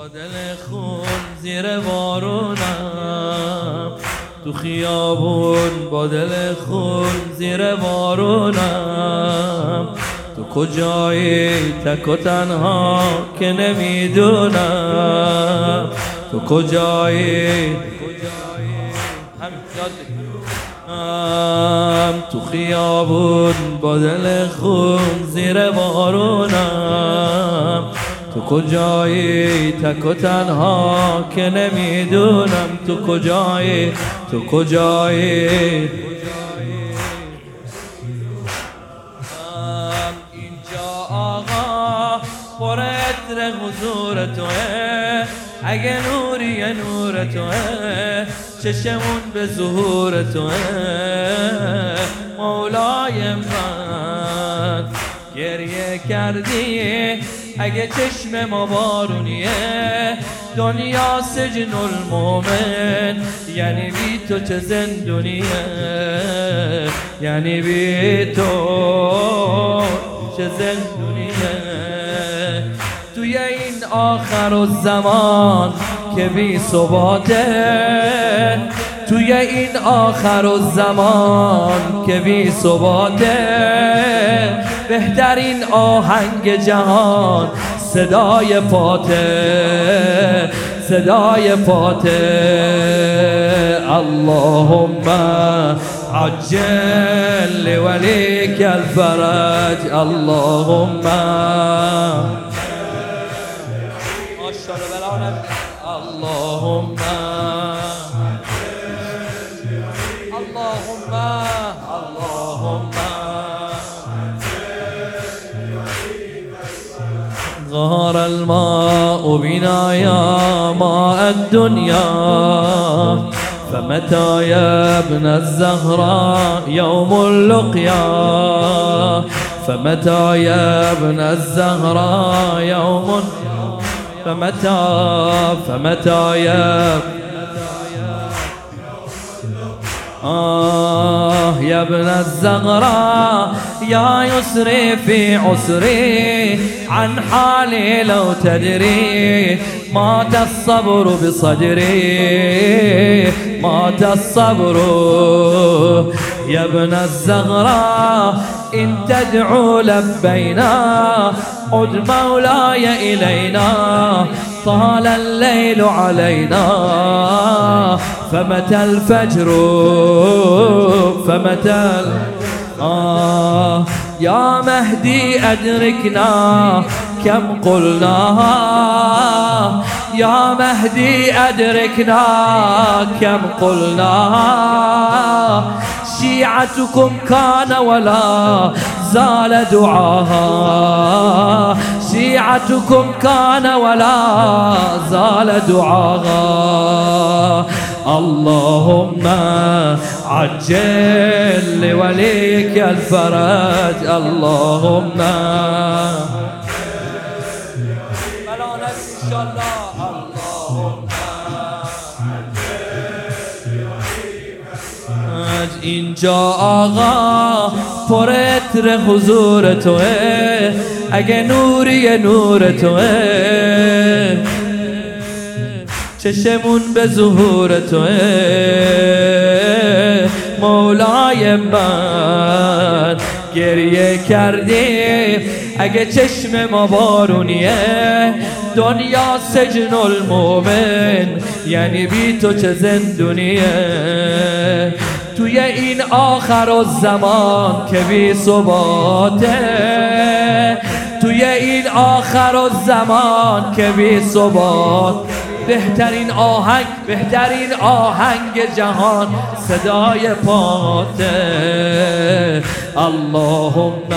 با دل خون زیر بارونم تو خیابون با دل خون زیر بارونم تو کجایی تک و تنها که نمی‌دونم. تو کجایی تو خیابون با دل خون زیر بارونم تو کجایی؟ تک و تنها که نمی‌دونم تو کجایی؟ تو کجایی؟ اینجا آقا پر حضور توه. اگه نوری نور توه. چشمون به ظهور توه. مولای من گریه کردی. اگه چشم ما بارونیه دنیا سجن المومن یعنی بی تو چه زندونیه؟ یعنی بی تو چه زندونیه؟ توی این آخر و زمان که بی ثباته توی این آخر و زمان که بی ثباته. بهترین آهنگ جهان صدای فاته صدای فاته اللهم عجل ولیک الفرج. اللهم اللهم غار الماء بنا يا ماء الدنيا. فمتى يا ابن الزهراء يوم اللقيا فمتى يا ابن الزهراء يوم فمتى؟ فمتى يا آه. يا ابن الزغراء يا يسري في عسري. عن حالي لو تدري مات الصبر بصدري. مات الصبر يا ابن الزغراء إن تدعو لبينا عد مولاي إلينا. طال الليل علينا. فمتى الفجر؟ فمتى آه. يا مهدي أدركنا كم قلنا. يا مهدي أدركنا كم قلنا. شيعتكم كان ولا زال دعاها. شيعتكم كان ولا زال دعاها اللهم عجل لوليك الفرج. اللهم اینجا آقا پرتر حضور توه. اگه نوری نور توه. چشمون به ظهور توه. مولای من گریه کردی. اگه چشم ما بارونیه دنیا سجن المومن. یعنی بی تو چه زندونیه. توی این آخر و زمان که بی ثباته. توی این آخر و زمان که بی ثبات. بهترین آهنگ بهترین آهنگ جهان صدای پاته. اللهم